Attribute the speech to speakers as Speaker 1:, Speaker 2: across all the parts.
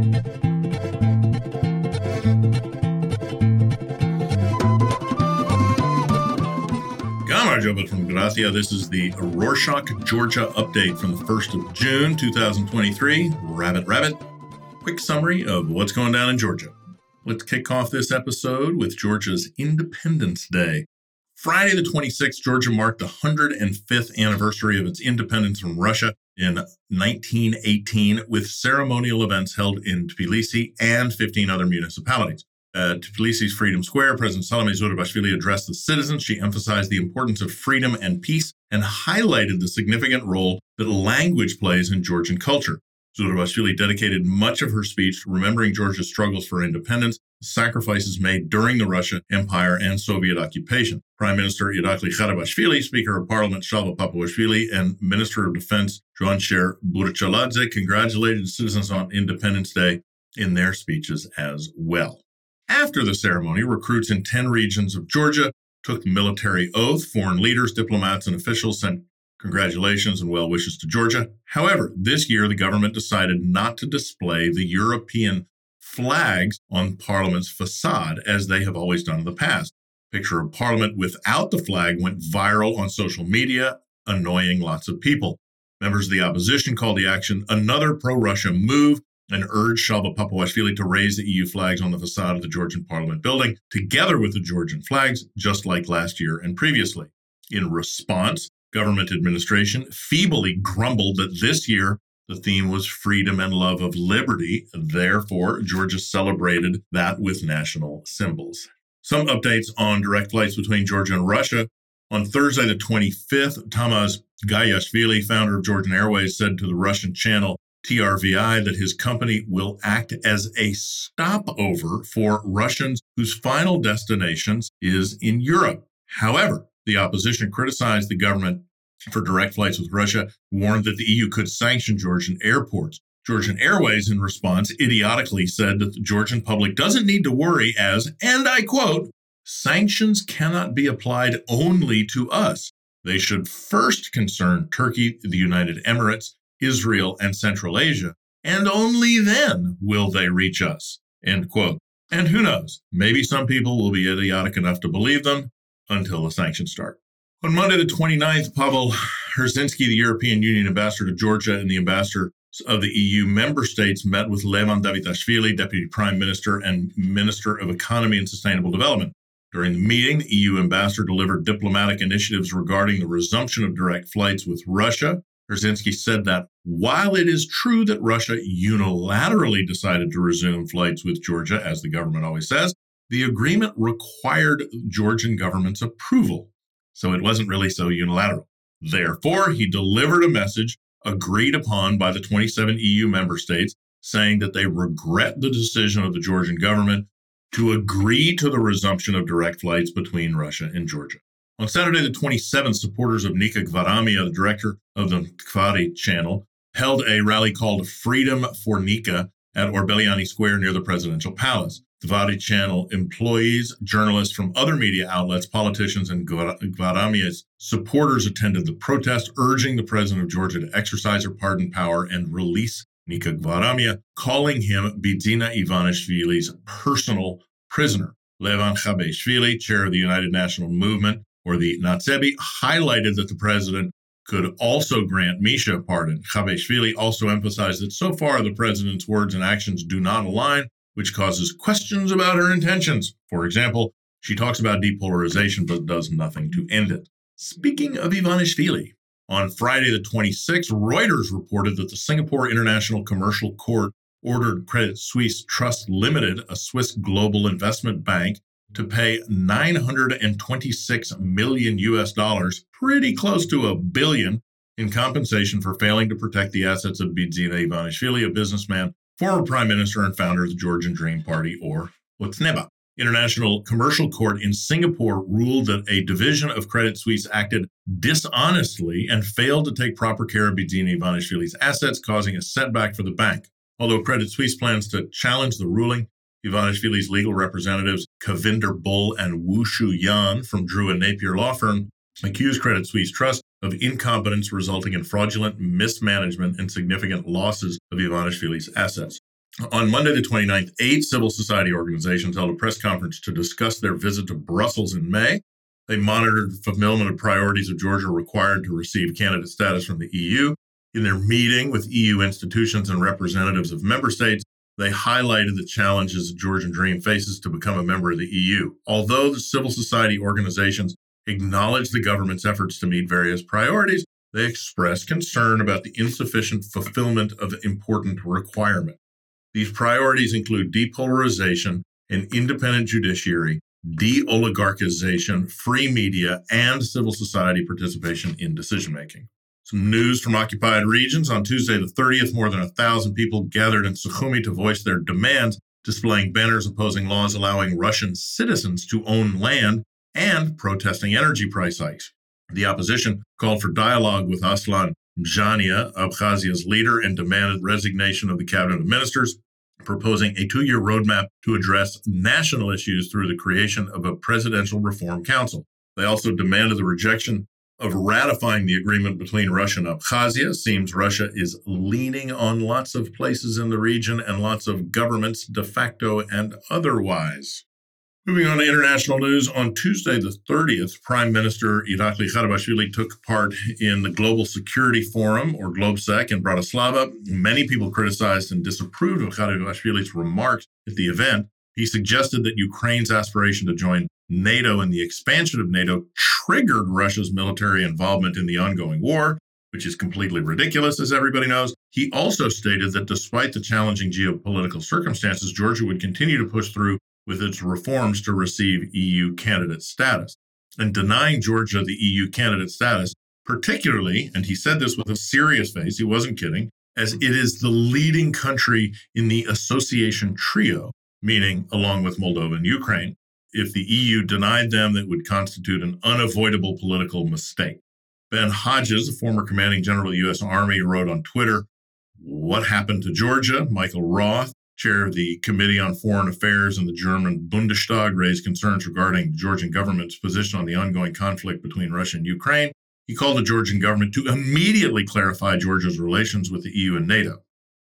Speaker 1: From. This is the Rorshok, Georgia update from the 1st of June, 2023. Rabbit, rabbit. Quick summary of what's going down in Georgia. Let's kick off this episode with Georgia's Independence Day. Friday, the 26th, Georgia marked the 105th anniversary of its independence from Russia in 1918 with ceremonial events held in Tbilisi and 15 other municipalities. At Tbilisi's Freedom Square, President Salome Zourabichvili addressed the citizens. She emphasized the importance of freedom and peace and highlighted the significant role that language plays in Georgian culture. Zourabichvili dedicated much of her speech to remembering Georgia's struggles for independence, sacrifices made during the Russian Empire and Soviet occupation. Prime Minister Irakli Garibashvili, Speaker of Parliament Shalva Papuashvili, and Minister of Defense Juansher Burchuladze congratulated citizens on Independence Day in their speeches as well. After the ceremony, recruits in 10 regions of Georgia took the military oath. Foreign leaders, diplomats, and officials sent congratulations and well wishes to Georgia. However, this year the government decided not to display the European flags on Parliament's facade as they have always done in the past. Picture of Parliament without the flag went viral on social media, annoying lots of people. Members of the opposition called the action another pro Russia move and urged Shalva Papuashvili to raise the EU flags on the facade of the Georgian Parliament building, together with the Georgian flags, just like last year and previously. In response, government administration feebly grumbled that this year the theme was freedom and love of liberty. Therefore, Georgia celebrated that with national symbols. Some updates on direct flights between Georgia and Russia. On Thursday, the 25th, Tamaz Gayashvili, founder of Georgian Airways, said to the Russian channel TRVI that his company will act as a stopover for Russians whose final destinations is in Europe. However, the opposition criticized the government for direct flights with Russia, warned that the EU could sanction Georgian airports. Georgian Airways, in response, idiotically said that the Georgian public doesn't need to worry as, and I quote, sanctions cannot be applied only to us. They should first concern Turkey, the United Emirates, Israel, and Central Asia, and only then will they reach us. End quote. And who knows, maybe some people will be idiotic enough to believe them until the sanctions start. On Monday, the 29th, Pavel Herczynski, the European Union ambassador to Georgia and the ambassador of the EU member states, met with Levan Davitashvili, Deputy Prime Minister and Minister of Economy and Sustainable Development. During the meeting, the EU ambassador delivered diplomatic initiatives regarding the resumption of direct flights with Russia Herczynski said that while it is true that Russia unilaterally decided to resume flights with Georgia, as the government always says, the agreement required Georgian government's approval. So it wasn't really so unilateral. Therefore, he delivered a message agreed upon by the 27 EU member states saying that they regret the decision of the Georgian government to agree to the resumption of direct flights between Russia and Georgia. On Saturday, the 27th, supporters of Nika Gvaramia, the director of the Mtavari channel, held a rally called Freedom for Nika at Orbeliani Square near the presidential palace. Mtavari channel employees, journalists from other media outlets, politicians, and Gvaramia's supporters attended the protest, urging the president of Georgia to exercise her pardon power and release Nika Gvaramia, calling him Bidzina Ivanishvili's personal prisoner. Levan Khabeishvili, chair of the United National Movement, or the Natsebi, highlighted that the president could also grant Misha a pardon. Khabeishvili also emphasized that so far the president's words and actions do not align, which causes questions about her intentions. For example, she talks about depolarization but does nothing to end it. Speaking of Ivanishvili, on Friday the 26th, Reuters reported that the Singapore International Commercial Court ordered Credit Suisse Trust Limited, a Swiss global investment bank, to pay 926 million US dollars, pretty close to a billion, in compensation for failing to protect the assets of Bidzina Ivanishvili, a businessman, former prime minister, and founder of the Georgian Dream Party, or Otsneba. International Commercial Court in Singapore ruled that a division of Credit Suisse acted dishonestly and failed to take proper care of Bidzina Ivanishvili's assets, causing a setback for the bank. Although Credit Suisse plans to challenge the ruling, Ivanishvili's legal representatives, Kavinder Bull and Wu Shu Yan from Drew and Napier law firm, accused Credit Suisse Trust of incompetence resulting in fraudulent mismanagement and significant losses of Ivanishvili's assets. On Monday, the 29th, eight civil society organizations held a press conference to discuss their visit to Brussels in May. They monitored the fulfillment of priorities of Georgia required to receive candidate status from the EU. In their meeting with EU institutions and representatives of member states, they highlighted the challenges the Georgian dream faces to become a member of the EU. Although the civil society organizations acknowledged the government's efforts to meet various priorities, they expressed concern about the insufficient fulfillment of important requirements. These priorities include depolarization, an independent judiciary, de oligarchization, free media, and civil society participation in decision making. Some news from occupied regions. On Tuesday, the 30th, more than a thousand people gathered in Sukhumi to voice their demands, displaying banners opposing laws allowing Russian citizens to own land and protesting energy price hikes. The opposition called for dialogue with Aslan Bzhania, Abkhazia's leader, and demanded resignation of the cabinet of ministers, proposing a two year roadmap to address national issues through the creation of a presidential reform council. They also demanded the rejection of ratifying the agreement between Russia and Abkhazia. Seems Russia is leaning on lots of places in the region and lots of governments, de facto and otherwise. Moving on to international news, on Tuesday, the 30th, Prime Minister Irakli Garibashvili took part in the Global Security Forum, or GlobSec, in Bratislava. Many people criticized and disapproved of Garibashvili's remarks at the event. He suggested that Ukraine's aspiration to join NATO and the expansion of NATO triggered Russia's military involvement in the ongoing war, which is completely ridiculous, as everybody knows. He also stated that despite the challenging geopolitical circumstances, Georgia would continue to push through with its reforms to receive EU candidate status. And denying Georgia the EU candidate status, particularly, and he said this with a serious face, he wasn't kidding, as it is the leading country in the association trio, meaning along with Moldova and Ukraine. If the EU denied them, that would constitute an unavoidable political mistake. Ben Hodges, a former commanding general of the U.S. Army, wrote on Twitter, What happened to Georgia? Michael Roth, chair of the Committee on Foreign Affairs in the German Bundestag, raised concerns regarding the Georgian government's position on the ongoing conflict between Russia and Ukraine. He called the Georgian government to immediately clarify Georgia's relations with the EU and NATO.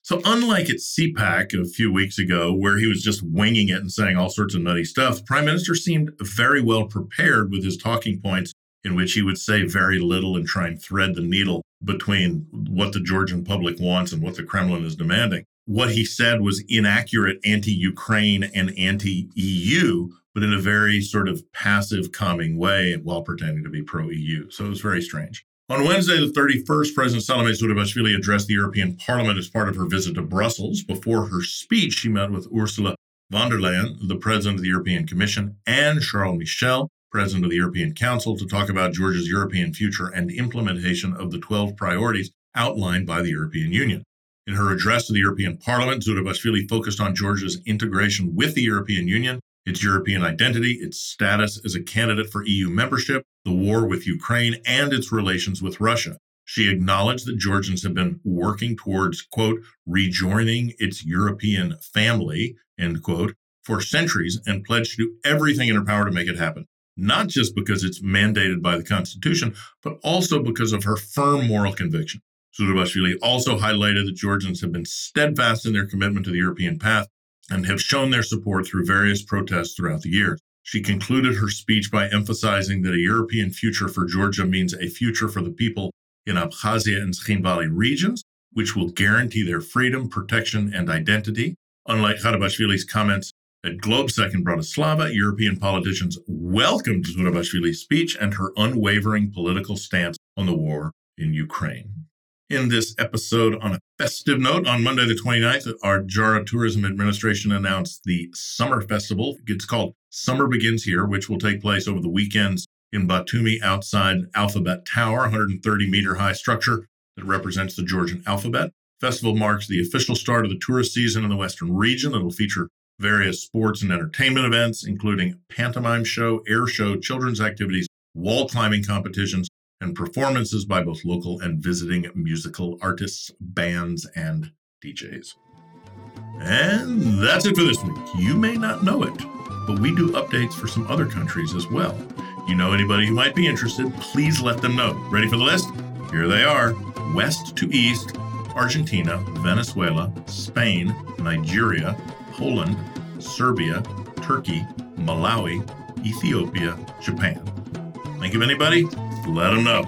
Speaker 1: So, unlike at CPAC a few weeks ago, where he was just winging it and saying all sorts of nutty stuff, the prime minister seemed very well prepared with his talking points, in which he would say very little and try and thread the needle between what the Georgian public wants and what the Kremlin is demanding what he said was inaccurate anti Ukraine and anti EU, but in a very sort of passive, calming way while pretending to be pro EU. So it was very strange. On Wednesday, the 31st, President Salome Zourabichvili addressed the European Parliament as part of her visit to Brussels. Before her speech, she met with Ursula von der Leyen, the President of the European Commission, and Charles Michel, President of the European Council, to talk about Georgia's European future and implementation of the 12 priorities outlined by the European Union. In her address to the European Parliament, Zourabichvili focused on Georgia's integration with the European Union, its European identity, its status as a candidate for EU membership, the war with Ukraine, and its relations with Russia. She acknowledged that Georgians have been working towards, quote, rejoining its European family, end quote, for centuries and pledged to do everything in her power to make it happen. Not just because it's mandated by the Constitution, but also because of her firm moral conviction. Zourabichvili also highlighted that Georgians have been steadfast in their commitment to the European path and have shown their support through various protests throughout the years. She concluded her speech by emphasizing that a European future for Georgia means a future for the people in Abkhazia and Tskhinvali regions, which will guarantee their freedom, protection, and identity. Unlike Garibashvili's comments at GlobSec in Bratislava, European politicians welcomed Zourabichvili's speech and her unwavering political stance on the war in Ukraine in this episode on a festive note. On Monday, the 29th, Adjara Tourism Administration announced the Summer Festival. It's called Summer Begins Here, which will take place over the weekends in Batumi outside Alphabet Tower, 130 meter high structure that represents the Georgian alphabet. Festival marks the official start of the tourist season in the Western region. It'll feature various sports and entertainment events, including pantomime show, air show, children's activities, wall climbing competitions, and performances by both local and visiting musical artists, bands, and DJs. And that's it for this week. You may not know it, but we do updates for some other countries as well. You know anybody who might be interested, please let them know. Ready for the list? Here they are West to East Argentina, Venezuela, Spain, Nigeria, Poland, Serbia, Turkey, Malawi, Ethiopia, Japan. Think of anybody? Let them know.